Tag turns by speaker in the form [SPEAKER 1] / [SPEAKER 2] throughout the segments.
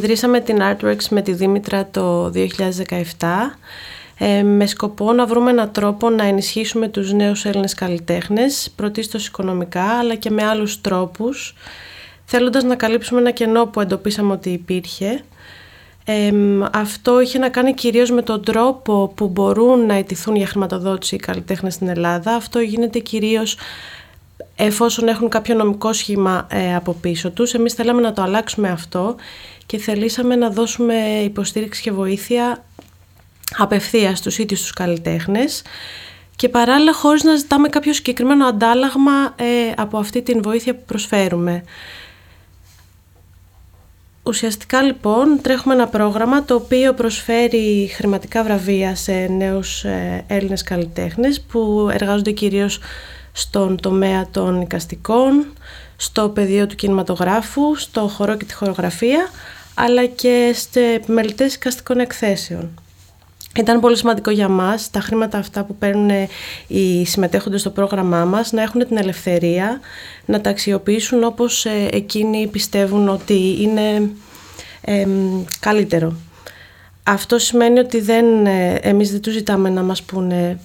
[SPEAKER 1] ιδρύσαμε την Artworks με τη Δήμητρα το 2017 ε, με σκοπό να βρούμε έναν τρόπο να ενισχύσουμε τους νέους Έλληνες καλλιτέχνες, πρωτίστως οικονομικά αλλά και με άλλους τρόπους, θέλοντας να καλύψουμε ένα κενό που εντοπίσαμε ότι υπήρχε. Ε, αυτό είχε να κάνει κυρίως με τον τρόπο που μπορούν να αιτηθούν για χρηματοδότηση οι καλλιτέχνες στην Ελλάδα. Αυτό γίνεται κυρίως εφόσον έχουν κάποιο νομικό σχήμα ε, από πίσω τους. Εμείς θέλαμε να το αλλάξουμε αυτό και θελήσαμε να δώσουμε υποστήριξη και βοήθεια απευθείας στους ίδιους τους καλλιτέχνες και παράλληλα χωρίς να ζητάμε κάποιο συγκεκριμένο αντάλλαγμα ε, από αυτή την βοήθεια που προσφέρουμε. Ουσιαστικά λοιπόν τρέχουμε ένα πρόγραμμα το οποίο προσφέρει χρηματικά βραβεία σε νέους ε, Έλληνες καλλιτέχνες που εργάζονται κυρίως στον τομέα των οικαστικών, στο πεδίο του κινηματογράφου, στο χορό και τη χορογραφία, αλλά και σε επιμελητές οικαστικών εκθέσεων. Ήταν πολύ σημαντικό για μας τα χρήματα αυτά που παίρνουν οι συμμετέχοντες στο πρόγραμμά μας να έχουν την ελευθερία να τα αξιοποιήσουν όπως ε, εκείνοι πιστεύουν ότι είναι καλύτερο. Αυτό σημαίνει ότι δεν, ε, εμείς δεν τους ζητάμε να μας πούνε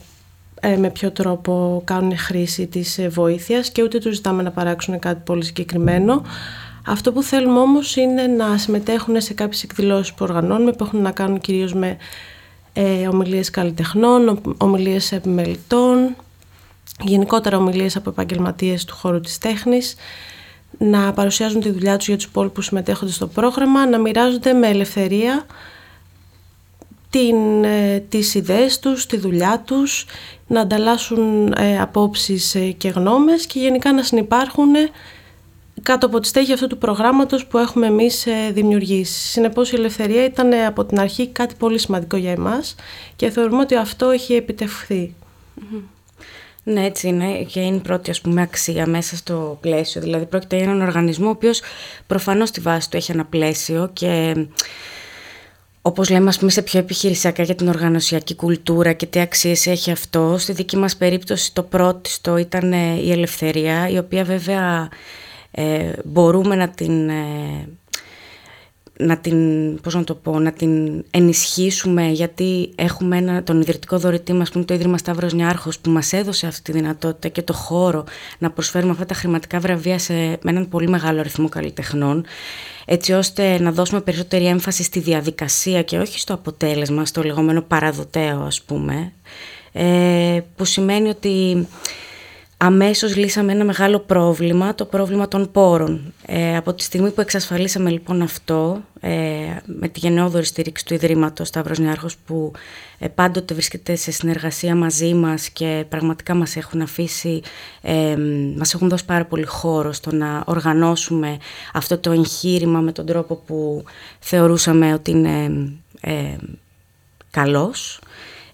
[SPEAKER 1] ε, με ποιο τρόπο κάνουν χρήση της ε, βοήθειας και ούτε τους ζητάμε να παράξουν κάτι πολύ συγκεκριμένο. Αυτό που θέλουμε όμως είναι να συμμετέχουν σε κάποιες εκδηλώσεις που οργανώνουμε που έχουν να κάνουν κυρίως με ε, ομιλίες καλλιτεχνών, ομιλίες επιμελητών, γενικότερα ομιλίες από επαγγελματίες του χώρου της τέχνης, να παρουσιάζουν τη δουλειά τους για τους υπόλοιπους που συμμετέχονται στο πρόγραμμα, να μοιράζονται με ελευθερία την, ε, τις ιδέες τους, τη δουλειά τους, να ανταλλάσσουν ε, απόψεις ε, και γνώμες και γενικά να συνεπάρχουν κάτω από τη στέγη αυτού του προγράμματος που έχουμε εμείς ε, δημιουργήσει. Συνεπώς η ελευθερία ήταν ε, από την αρχή κάτι πολύ σημαντικό για εμάς και θεωρούμε ότι αυτό έχει επιτευχθεί.
[SPEAKER 2] Ναι, έτσι είναι και είναι η πρώτη ας πούμε, αξία μέσα στο πλαίσιο. Δηλαδή πρόκειται για έναν οργανισμό ο οποίος προφανώς στη βάση του έχει ένα πλαίσιο και όπως λέμε ας πούμε σε πιο επιχειρησιακά για την οργανωσιακή κουλτούρα και τι αξίες έχει αυτό. Στη δική μας περίπτωση το πρώτο ήταν ε, η ελευθερία, η οποία βέβαια ε, μπορούμε να την, ε, να την, πώς να το πω, να την ενισχύσουμε γιατί έχουμε ένα, τον ιδρυτικό δωρητή μας που είναι το Ίδρυμα Σταύρος Νιάρχος που μας έδωσε αυτή τη δυνατότητα και το χώρο να προσφέρουμε αυτά τα χρηματικά βραβεία σε, με έναν πολύ μεγάλο αριθμό καλλιτεχνών έτσι ώστε να δώσουμε περισσότερη έμφαση στη διαδικασία και όχι στο αποτέλεσμα, στο λεγόμενο παραδοτέο ας πούμε, ε, που σημαίνει ότι αμέσως λύσαμε ένα μεγάλο πρόβλημα, το πρόβλημα των πόρων. Ε, από τη στιγμή που εξασφαλίσαμε λοιπόν αυτό, ε, με τη γενναιόδορη στήριξη του Ιδρύματος Σταύρος Νιάρχος, που ε, πάντοτε βρίσκεται σε συνεργασία μαζί μας και πραγματικά μας έχουν αφήσει, ε, μας έχουν δώσει πάρα πολύ χώρο στο να οργανώσουμε αυτό το εγχείρημα με τον τρόπο που θεωρούσαμε ότι είναι ε, καλός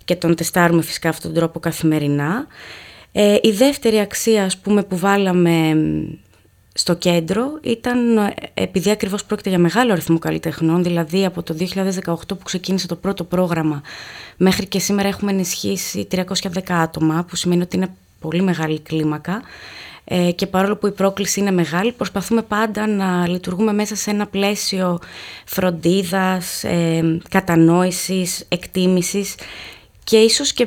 [SPEAKER 2] και τον τεστάρουμε φυσικά αυτόν τον τρόπο καθημερινά. Ε, η δεύτερη αξία ας πούμε, που βάλαμε στο κέντρο ήταν ε, επειδή ακριβώς πρόκειται για μεγάλο αριθμό καλλιτεχνών, δηλαδή από το 2018 που ξεκίνησε το πρώτο πρόγραμμα μέχρι και σήμερα έχουμε ενισχύσει 310 άτομα, που σημαίνει ότι είναι πολύ μεγάλη κλίμακα. Ε, και παρόλο που η πρόκληση είναι μεγάλη, προσπαθούμε πάντα να λειτουργούμε μέσα σε ένα πλαίσιο φροντίδας, ε, κατανόησης, εκτίμησης και ίσως και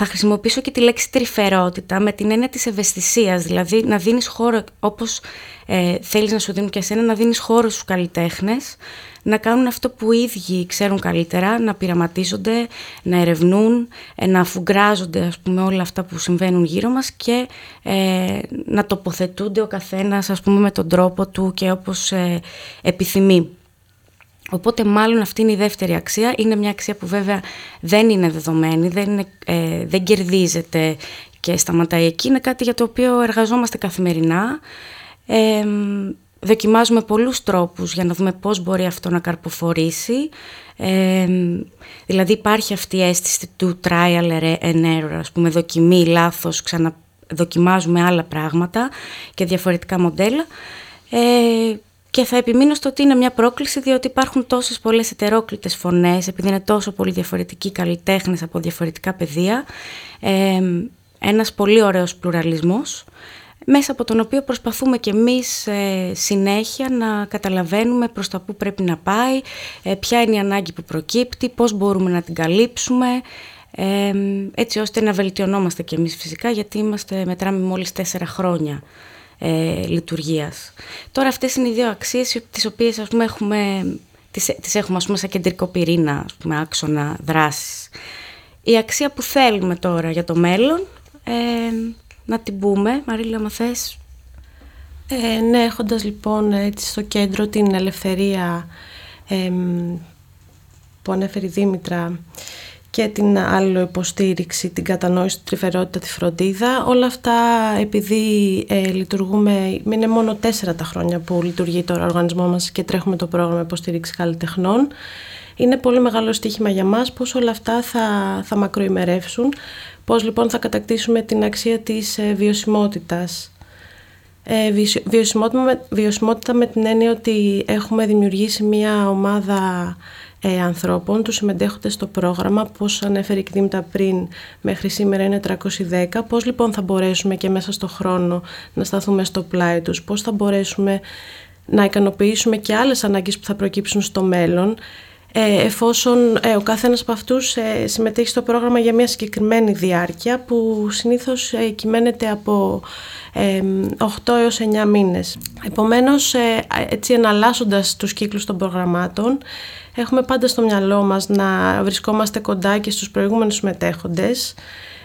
[SPEAKER 2] θα χρησιμοποιήσω και τη λέξη τρυφερότητα με την έννοια της ευαισθησίας, δηλαδή να δίνεις χώρο όπως ε, θέλεις να σου δίνουν και εσένα, να δίνεις χώρο στους καλλιτέχνες, να κάνουν αυτό που οι ίδιοι ξέρουν καλύτερα, να πειραματίζονται, να ερευνούν, ε, να αφουγκράζονται ας πούμε όλα αυτά που συμβαίνουν γύρω μας και ε, να τοποθετούνται ο καθένας ας πούμε με τον τρόπο του και όπως ε, επιθυμεί. Οπότε μάλλον αυτή είναι η δεύτερη αξία. Είναι μια αξία που βέβαια δεν είναι δεδομένη, δεν, είναι, ε, δεν κερδίζεται και σταματάει εκεί. Είναι κάτι για το οποίο εργαζόμαστε καθημερινά. Ε, δοκιμάζουμε πολλούς τρόπους για να δούμε πώς μπορεί αυτό να καρποφορήσει. Ε, δηλαδή υπάρχει αυτή η αίσθηση του trial and error, ας πούμε δοκιμή, λάθος, ξαναδοκιμάζουμε άλλα πράγματα και διαφορετικά μοντέλα. Ε, και θα επιμείνω στο ότι είναι μια πρόκληση διότι υπάρχουν τόσες πολλές ετερόκλητες φωνές, επειδή είναι τόσο πολύ διαφορετικοί καλλιτέχνες από διαφορετικά πεδία. Ε, ένας πολύ ωραίος πλουραλισμός μέσα από τον οποίο προσπαθούμε και εμείς ε, συνέχεια να καταλαβαίνουμε προς τα που πρέπει να πάει, ε, ποια είναι η ανάγκη που προκύπτει, πώς μπορούμε να την καλύψουμε, ε, έτσι ώστε να βελτιωνόμαστε και εμείς φυσικά, γιατί είμαστε, μετράμε μόλις τέσσερα χρόνια ε, λειτουργίας. Τώρα αυτές είναι οι δύο αξίες τις οποίες ας πούμε, έχουμε, τις, τις έχουμε ας πούμε, σαν κεντρικό πυρήνα, ας πούμε, άξονα δράσης. Η αξία που θέλουμε τώρα για το μέλλον να την πούμε. Μαρίλα, μα θες.
[SPEAKER 1] Ε, ναι, έχοντας λοιπόν έτσι στο κέντρο την ελευθερία που ανέφερε η Δήμητρα και την άλλο υποστήριξη, την κατανόηση, την τρυφερότητα, τη φροντίδα. Όλα αυτά επειδή ε, λειτουργούμε, είναι μόνο τέσσερα τα χρόνια που λειτουργεί τώρα ο οργανισμό μας και τρέχουμε το πρόγραμμα υποστήριξης καλλιτεχνών. Είναι πολύ μεγάλο στοίχημα για μας πώς όλα αυτά θα, θα μακροημερεύσουν, πώς λοιπόν θα κατακτήσουμε την αξία της ε, βιωσιμότητας. Ε, βιωσιμότητα, βιωσιμότητα με την έννοια ότι έχουμε δημιουργήσει μια ομάδα ε, ανθρώπων, τους συμμετέχονται στο πρόγραμμα, πώς ανέφερε η Δήμητα πριν, μέχρι σήμερα είναι 310, πώς λοιπόν θα μπορέσουμε και μέσα στο χρόνο να σταθούμε στο πλάι τους, πώς θα μπορέσουμε να ικανοποιήσουμε και άλλες ανάγκες που θα προκύψουν στο μέλλον, ε, εφόσον ε, ο καθένας από αυτούς ε, συμμετέχει στο πρόγραμμα για μια συγκεκριμένη διάρκεια που συνήθως κυμαίνεται από 8 έως 9 μήνες. Επομένως, έτσι εναλλάσσοντας τους κύκλους των προγραμμάτων, έχουμε πάντα στο μυαλό μας να βρισκόμαστε κοντά και στους προηγούμενους συμμετέχοντες.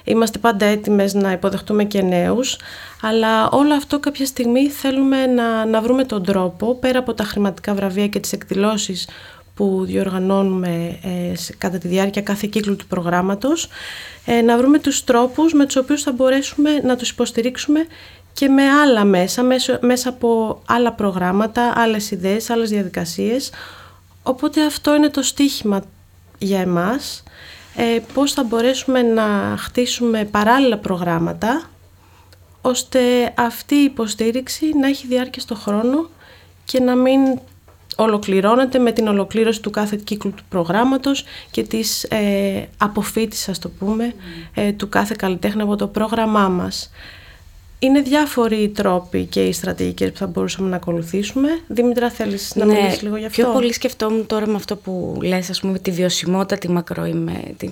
[SPEAKER 1] Είμαστε πάντα έτοιμες να υποδεχτούμε και νέους, αλλά όλο αυτό κάποια στιγμή θέλουμε να, να βρούμε τον τρόπο, πέρα από τα χρηματικά βραβεία και τις εκδηλώσεις που διοργανώνουμε ε, κατά τη διάρκεια κάθε κύκλου του προγράμματος, ε, να βρούμε τους τρόπους με τους οποίους θα μπορέσουμε να τους υποστηρίξουμε και με άλλα μέσα, μέσα από άλλα προγράμματα, άλλες ιδέες, άλλες διαδικασίες. Οπότε αυτό είναι το στίχημα για εμάς, ε, πώς θα μπορέσουμε να χτίσουμε παράλληλα προγράμματα, ώστε αυτή η υποστήριξη να έχει διάρκεια στο χρόνο και να μην ολοκληρώνεται με την ολοκλήρωση του κάθε κύκλου του προγράμματος και της ε, αποφύτης, ας το πούμε, ε, του κάθε καλλιτέχνη από το πρόγραμμά μας. Είναι διάφοροι οι τρόποι και οι στρατηγικές που θα μπορούσαμε να ακολουθήσουμε. Δήμητρα, θέλεις να ναι, μιλήσεις λίγο γι' αυτό;
[SPEAKER 2] Πιο πολύ σκεφτόμουν τώρα με αυτό που λες, ας πούμε, τη βιωσιμότητα, τη μακροϊμέ, τη,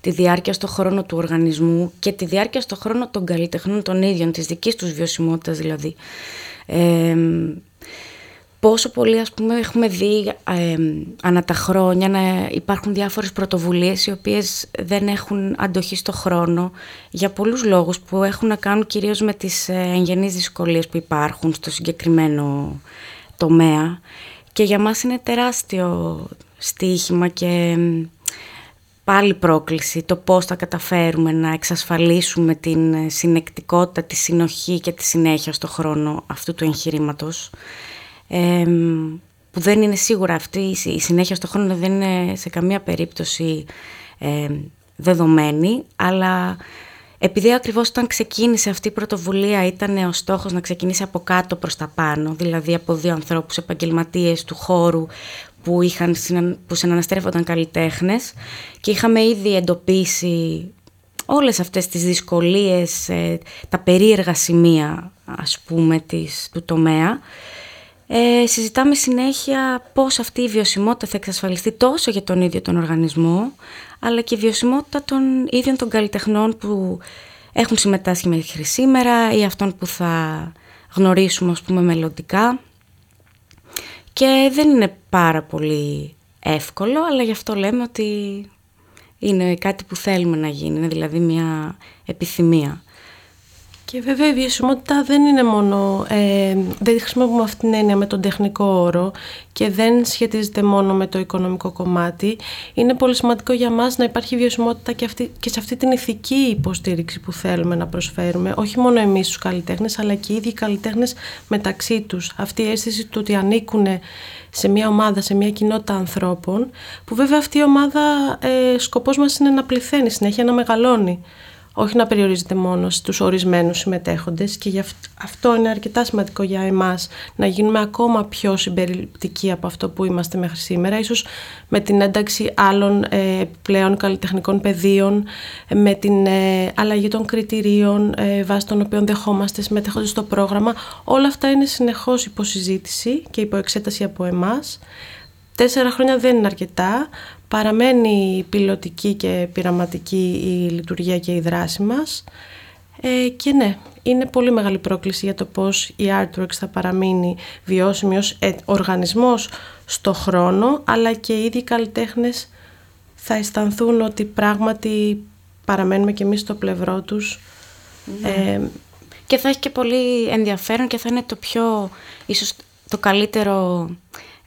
[SPEAKER 2] τη διάρκεια στο χρόνο του οργανισμού και τη διάρκεια στο χρόνο των καλλιτεχνών των ίδιων, της δικής τους βιωσιμότητας δηλαδή. Ε, πόσο πολύ ας πούμε έχουμε δει ε, ανά τα χρόνια να υπάρχουν διάφορες πρωτοβουλίες οι οποίες δεν έχουν αντοχή στο χρόνο για πολλούς λόγους που έχουν να κάνουν κυρίως με τις ε, εγγενείς δυσκολίες που υπάρχουν στο συγκεκριμένο τομέα. Και για μας είναι τεράστιο στοίχημα και πάλι πρόκληση το πώς θα καταφέρουμε να εξασφαλίσουμε την ε, συνεκτικότητα, τη συνοχή και τη συνέχεια στο χρόνο αυτού του εγχειρήματος που δεν είναι σίγουρα αυτή η συνέχεια στο χρόνο δεν είναι σε καμία περίπτωση δεδομένη, αλλά επειδή ακριβώς όταν ξεκίνησε αυτή η πρωτοβουλία ήταν ο στόχος να ξεκινήσει από κάτω προς τα πάνω, δηλαδή από δύο ανθρώπους επαγγελματίες του χώρου που, είχαν, που συναναστρέφονταν καλλιτέχνες και είχαμε ήδη εντοπίσει όλες αυτές τις δυσκολίες, ε, τα περίεργα σημεία ας πούμε της, του τομέα ε, συζητάμε συνέχεια πώς αυτή η βιωσιμότητα θα εξασφαλιστεί τόσο για τον ίδιο τον οργανισμό, αλλά και η βιωσιμότητα των ίδιων των καλλιτεχνών που έχουν συμμετάσχει μέχρι σήμερα ή αυτών που θα γνωρίσουμε ας πούμε μελλοντικά. Και δεν είναι πάρα πολύ εύκολο, αλλά γι' αυτό λέμε ότι είναι κάτι που θέλουμε να γίνει, είναι δηλαδή μια επιθυμία.
[SPEAKER 1] Και βέβαια η βιωσιμότητα δεν είναι μόνο, ε, δεν χρησιμοποιούμε αυτήν την έννοια με τον τεχνικό όρο και δεν σχετίζεται μόνο με το οικονομικό κομμάτι. Είναι πολύ σημαντικό για μας να υπάρχει βιωσιμότητα και, αυτή, και σε αυτή την ηθική υποστήριξη που θέλουμε να προσφέρουμε. Όχι μόνο εμείς τους καλλιτέχνες, αλλά και οι ίδιοι οι καλλιτέχνες μεταξύ τους. Αυτή η αίσθηση του ότι ανήκουν σε μια ομάδα, σε μια κοινότητα ανθρώπων, που βέβαια αυτή η ομάδα ε, σκοπός μας είναι να πληθαίνει συνέχεια, να μεγαλώνει. Όχι να περιορίζεται μόνο στους ορισμένους συμμετέχοντες και γι' αυτό είναι αρκετά σημαντικό για εμάς να γίνουμε ακόμα πιο συμπεριληπτικοί από αυτό που είμαστε μέχρι σήμερα, ίσως με την ένταξη άλλων ε, πλέον καλλιτεχνικών πεδίων, με την ε, αλλαγή των κριτηρίων ε, βάσει των οποίων δεχόμαστε συμμετέχοντες στο πρόγραμμα. Όλα αυτά είναι συνεχώς υποσυζήτηση και υποεξέταση από εμάς. Τέσσερα χρόνια δεν είναι αρκετά, Παραμένει πιλωτική και πειραματική η λειτουργία και η δράση μας ε, και ναι, είναι πολύ μεγάλη πρόκληση για το πώς η Artworks θα παραμείνει βιώσιμη ως ε, οργανισμός στο χρόνο αλλά και οι ίδιοι καλλιτέχνες θα αισθανθούν ότι πράγματι παραμένουμε και εμείς στο πλευρό τους.
[SPEAKER 2] Ναι. Ε, και θα έχει και πολύ ενδιαφέρον και θα είναι το πιο, ίσως το καλύτερο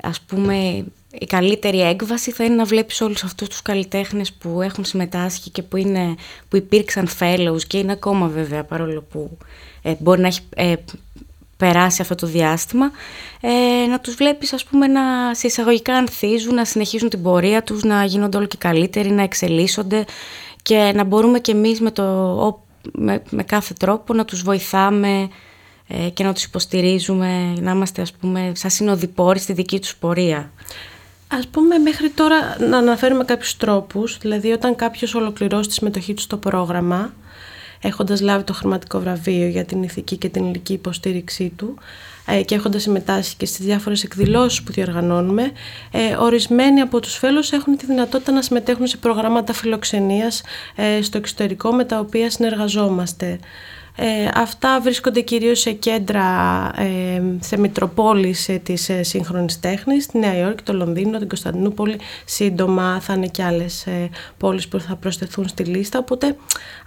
[SPEAKER 2] ας πούμε η καλύτερη έκβαση θα είναι να βλέπεις όλους αυτούς τους καλλιτέχνες που έχουν συμμετάσχει και που, είναι, που υπήρξαν fellows και είναι ακόμα βέβαια παρόλο που ε, μπορεί να έχει ε, περάσει αυτό το διάστημα ε, να τους βλέπεις ας πούμε να σε εισαγωγικά ανθίζουν, να συνεχίζουν την πορεία τους, να γίνονται όλο και καλύτεροι, να εξελίσσονται και να μπορούμε και εμείς με, το, με, με κάθε τρόπο να τους βοηθάμε και να τους υποστηρίζουμε, να είμαστε ας πούμε σαν συνοδοιπόροι στη δική τους πορεία.
[SPEAKER 1] Ας πούμε μέχρι τώρα να αναφέρουμε κάποιους τρόπους, δηλαδή όταν κάποιος ολοκληρώσει τη συμμετοχή του στο πρόγραμμα, έχοντας λάβει το χρηματικό βραβείο για την ηθική και την ηλική υποστήριξή του ε, και έχοντας συμμετάσχει και στις διάφορες εκδηλώσεις που διοργανώνουμε, ε, ορισμένοι από τους φέλους έχουν τη δυνατότητα να συμμετέχουν σε προγράμματα φιλοξενίας ε, στο εξωτερικό με τα οποία συνεργαζόμαστε. Ε, αυτά βρίσκονται κυρίως σε κέντρα, ε, σε μητροπόλεις ε, της ε, σύγχρονης τέχνης, τη Νέα Υόρκη, το Λονδίνο, την Κωνσταντινούπολη. Σύντομα θα είναι και άλλες ε, πόλεις που θα προσθεθούν στη λίστα. Οπότε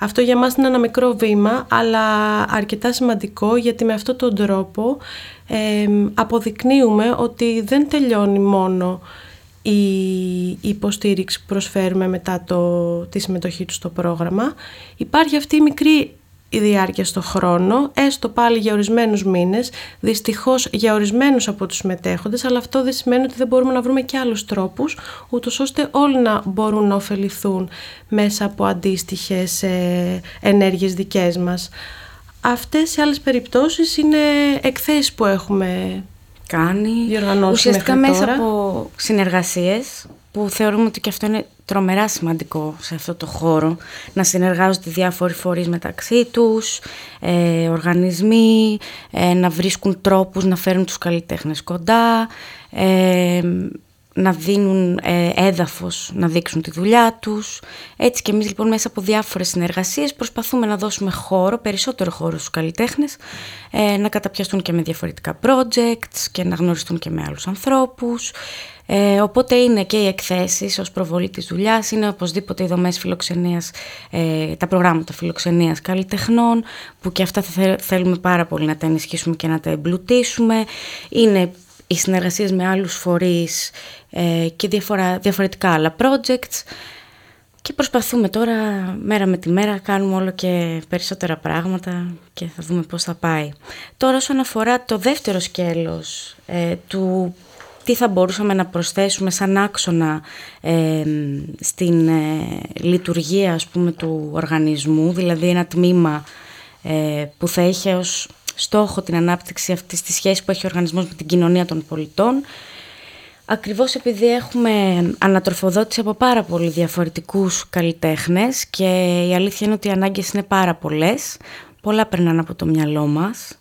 [SPEAKER 1] αυτό για μας είναι ένα μικρό βήμα, αλλά αρκετά σημαντικό γιατί με αυτόν τον τρόπο αποδεικνύουμε ότι δεν τελειώνει μόνο η υποστήριξη που προσφέρουμε μετά το, τη συμμετοχή του στο πρόγραμμα. Υπάρχει αυτή η μικρή η διάρκεια στο χρόνο, έστω πάλι για ορισμένους μήνες, δυστυχώς για ορισμένους από τους μετέχοντες, αλλά αυτό δεν σημαίνει ότι δεν μπορούμε να βρούμε και άλλους τρόπους, ούτως ώστε όλοι να μπορούν να ωφεληθούν μέσα από αντίστοιχες ε, ενέργειες δικές μας. Αυτές σε άλλες περιπτώσεις είναι εκθέσεις που έχουμε
[SPEAKER 2] κάνει
[SPEAKER 1] διοργανώσει
[SPEAKER 2] ουσιαστικά μέσα από συνεργασίες που θεωρούμε ότι και αυτό είναι τρομερά σημαντικό σε αυτό το χώρο, να συνεργάζονται διάφοροι φορείς μεταξύ τους, ε, οργανισμοί, ε, να βρίσκουν τρόπους να φέρουν τους καλλιτέχνες κοντά, ε, να δίνουν ε, έδαφος να δείξουν τη δουλειά τους. Έτσι και εμείς λοιπόν μέσα από διάφορες συνεργασίες προσπαθούμε να δώσουμε χώρο, περισσότερο χώρο στους καλλιτέχνες, ε, να καταπιαστούν και με διαφορετικά projects και να γνωριστούν και με άλλους ανθρώπους. Ε, οπότε είναι και οι εκθέσεις ως προβολή της δουλειάς, είναι οπωσδήποτε οι δομές φιλοξενίας, ε, τα προγράμματα φιλοξενίας καλλιτεχνών, που και αυτά θα θέλουμε πάρα πολύ να τα ενισχύσουμε και να τα εμπλουτίσουμε. Είναι οι συνεργασίες με άλλους φορείς ε, και διαφορα, διαφορετικά άλλα projects. Και προσπαθούμε τώρα μέρα με τη μέρα, κάνουμε όλο και περισσότερα πράγματα και θα δούμε πώς θα πάει. Τώρα όσον αφορά το δεύτερο σκέλος ε, του τι θα μπορούσαμε να προσθέσουμε σαν άξονα ε, στην ε, λειτουργία ας πούμε, του οργανισμού, δηλαδή ένα τμήμα ε, που θα έχει ως στόχο την ανάπτυξη αυτής της σχέσης που έχει ο οργανισμός με την κοινωνία των πολιτών, Ακριβώς επειδή έχουμε ανατροφοδότηση από πάρα πολλοί διαφορετικούς καλλιτέχνες και η αλήθεια είναι ότι οι ανάγκες είναι πάρα πολλές, πολλά περνάνε από το μυαλό μας.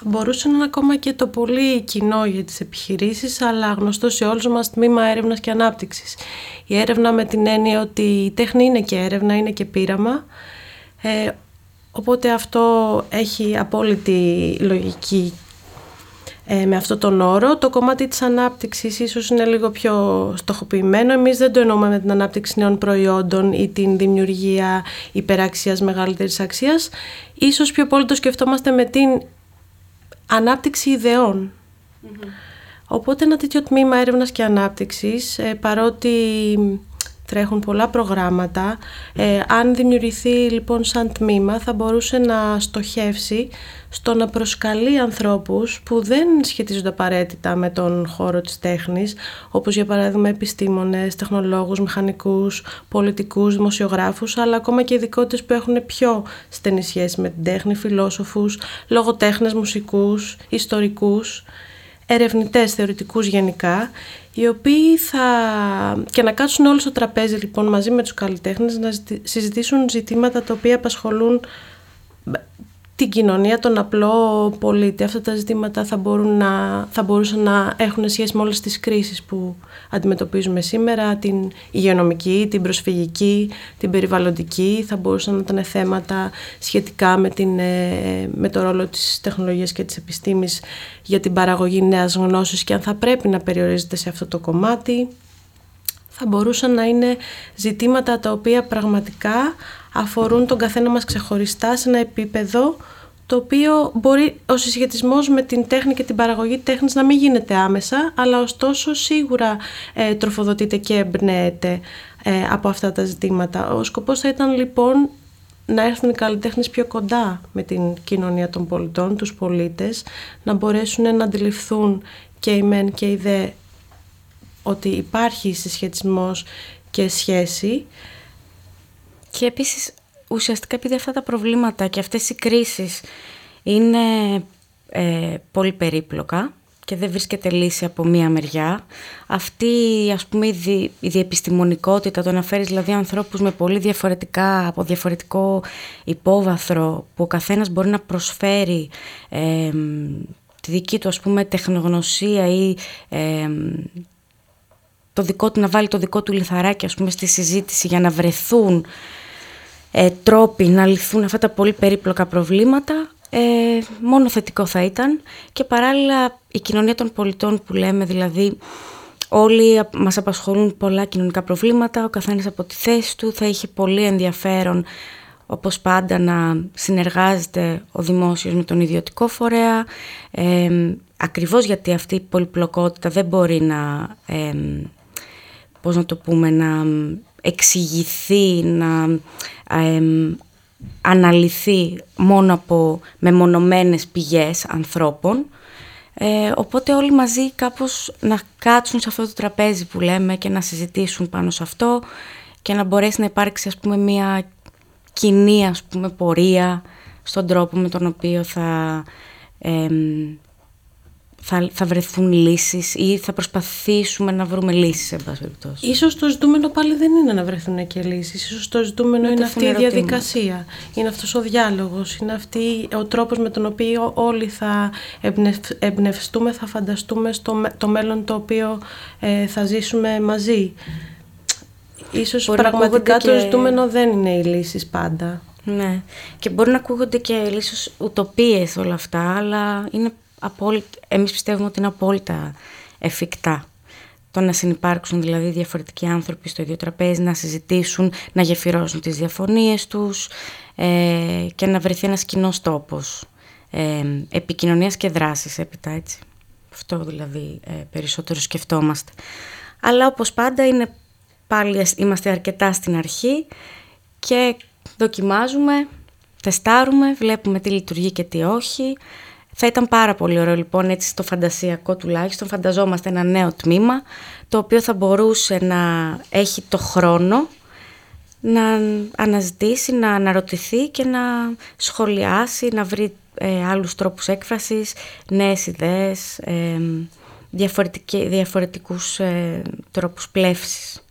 [SPEAKER 1] Θα μπορούσε να είναι ακόμα και το πολύ κοινό για τις επιχειρήσεις, αλλά γνωστό σε όλους μας τμήμα έρευνας και ανάπτυξης. Η έρευνα με την έννοια ότι η τέχνη είναι και έρευνα, είναι και πείραμα, ε, οπότε αυτό έχει απόλυτη λογική ε, με αυτό τον όρο. Το κομμάτι της ανάπτυξης ίσως είναι λίγο πιο στοχοποιημένο. Εμείς δεν το εννοούμε με την ανάπτυξη νέων προϊόντων ή την δημιουργία υπεραξίας μεγαλύτερης αξίας. Ίσως πιο πολύ το σκεφτόμαστε με την ανάπτυξη Οπότε ένα τέτοιο τμήμα έρευνας και ανάπτυξης, ε, παρότι τρέχουν πολλά προγράμματα. Ε, αν δημιουργηθεί λοιπόν σαν τμήμα θα μπορούσε να στοχεύσει στο να προσκαλεί ανθρώπους που δεν σχετίζονται απαραίτητα με τον χώρο της τέχνης, όπως για παράδειγμα επιστήμονες, τεχνολόγους, μηχανικούς, πολιτικούς, δημοσιογράφους, αλλά ακόμα και ειδικότητες που έχουν πιο στενή σχέση με την τέχνη, φιλόσοφους, λογοτέχνες, μουσικούς, ιστορικούς, ερευνητές θεωρητικούς γενικά, οι οποίοι θα... και να κάτσουν όλοι στο τραπέζι λοιπόν μαζί με τους καλλιτέχνες να συζητήσουν ζητήματα τα οποία απασχολούν την κοινωνία, τον απλό πολίτη. Αυτά τα ζητήματα θα, μπορούν να, θα μπορούσαν να έχουν σχέση με όλες τις κρίσεις που αντιμετωπίζουμε σήμερα, την υγειονομική, την προσφυγική, την περιβαλλοντική. Θα μπορούσαν να ήταν θέματα σχετικά με, την, ε, με το ρόλο της τεχνολογίας και της επιστήμης για την παραγωγή νέας γνώσης και αν θα πρέπει να περιορίζεται σε αυτό το κομμάτι. Θα μπορούσαν να είναι ζητήματα τα οποία πραγματικά αφορούν τον καθένα μας ξεχωριστά σε ένα επίπεδο το οποίο μπορεί ο συσχετισμός με την τέχνη και την παραγωγή τέχνης να μην γίνεται άμεσα, αλλά ωστόσο σίγουρα ε, τροφοδοτείται και εμπνέεται ε, από αυτά τα ζητήματα. Ο σκοπός θα ήταν λοιπόν να έρθουν οι καλλιτέχνες πιο κοντά με την κοινωνία των πολιτών, τους πολίτες, να μπορέσουν να αντιληφθούν και οι μεν και οι δε ότι υπάρχει συσχετισμός και σχέση
[SPEAKER 2] και επίσης ουσιαστικά επειδή αυτά τα προβλήματα και αυτές οι κρίσεις είναι ε, πολύ περίπλοκα και δεν βρίσκεται λύση από μία μεριά. Αυτή ας πούμε η, δι, η διεπιστημονικότητα, το να φέρεις δηλαδή ανθρώπους με πολύ διαφορετικά, από διαφορετικό υπόβαθρο που ο καθένας μπορεί να προσφέρει ε, τη δική του ας πούμε τεχνογνωσία ή ε, το δικό του, να βάλει το δικό του λιθαράκι ας πούμε στη συζήτηση για να βρεθούν ε, τρόποι να λυθούν αυτά τα πολύ περίπλοκα προβλήματα, ε, μόνο θετικό θα ήταν. Και παράλληλα η κοινωνία των πολιτών που λέμε, δηλαδή όλοι μας απασχολούν πολλά κοινωνικά προβλήματα, ο καθένας από τη θέση του θα είχε πολύ ενδιαφέρον όπως πάντα να συνεργάζεται ο δημόσιος με τον ιδιωτικό φορέα, ε, ακριβώς γιατί αυτή η πολυπλοκότητα δεν μπορεί να, ε, πώς να το πούμε, να εξηγηθεί, να αναλυθεί μόνο από μεμονωμένες πηγές ανθρώπων. Ε, οπότε όλοι μαζί κάπως να κάτσουν σε αυτό το τραπέζι που λέμε και να συζητήσουν πάνω σε αυτό και να μπορέσει να υπάρξει ας πούμε μια κοινή ας πούμε πορεία στον τρόπο με τον οποίο θα θα, θα βρεθούν λύσεις ή θα προσπαθήσουμε να βρούμε λύσεις, εν πάση περιπτώσει.
[SPEAKER 1] Ίσως το ζητούμενο πάλι δεν είναι να βρεθούν και λύσεις. Ίσως το ζητούμενο είναι αυτή η διαδικασία. Είναι αυτός ο διάλογος. Είναι αυτή ο τρόπος με τον οποίο όλοι θα εμπνευστούμε, θα φανταστούμε στο το μέλλον το οποίο ε, θα ζήσουμε μαζί. Ίσως πραγματικά το ζητούμενο δεν είναι οι λύσεις πάντα.
[SPEAKER 2] Ναι. Και μπορεί να ακούγονται και λύσεις ουτοπίες όλα αυτά, αλλά είναι απόλυτα, εμείς πιστεύουμε ότι είναι απόλυτα εφικτά. Το να συνεπάρξουν δηλαδή διαφορετικοί άνθρωποι στο ίδιο τραπέζι, να συζητήσουν, να γεφυρώσουν τις διαφωνίες τους ε, και να βρεθεί ένας κοινός τόπος ε, επικοινωνίας και δράσης έπειτα έτσι. Αυτό δηλαδή ε, περισσότερο σκεφτόμαστε. Αλλά όπως πάντα είναι πάλι είμαστε αρκετά στην αρχή και δοκιμάζουμε, τεστάρουμε, βλέπουμε τι λειτουργεί και τι όχι. Θα ήταν πάρα πολύ ωραίο λοιπόν έτσι στο φαντασιακό τουλάχιστον φανταζόμαστε ένα νέο τμήμα το οποίο θα μπορούσε να έχει το χρόνο να αναζητήσει, να αναρωτηθεί και να σχολιάσει, να βρει ε, άλλους τρόπους έκφρασης, νέες ιδέες, ε, διαφορετικούς ε, τρόπους πλεύσης.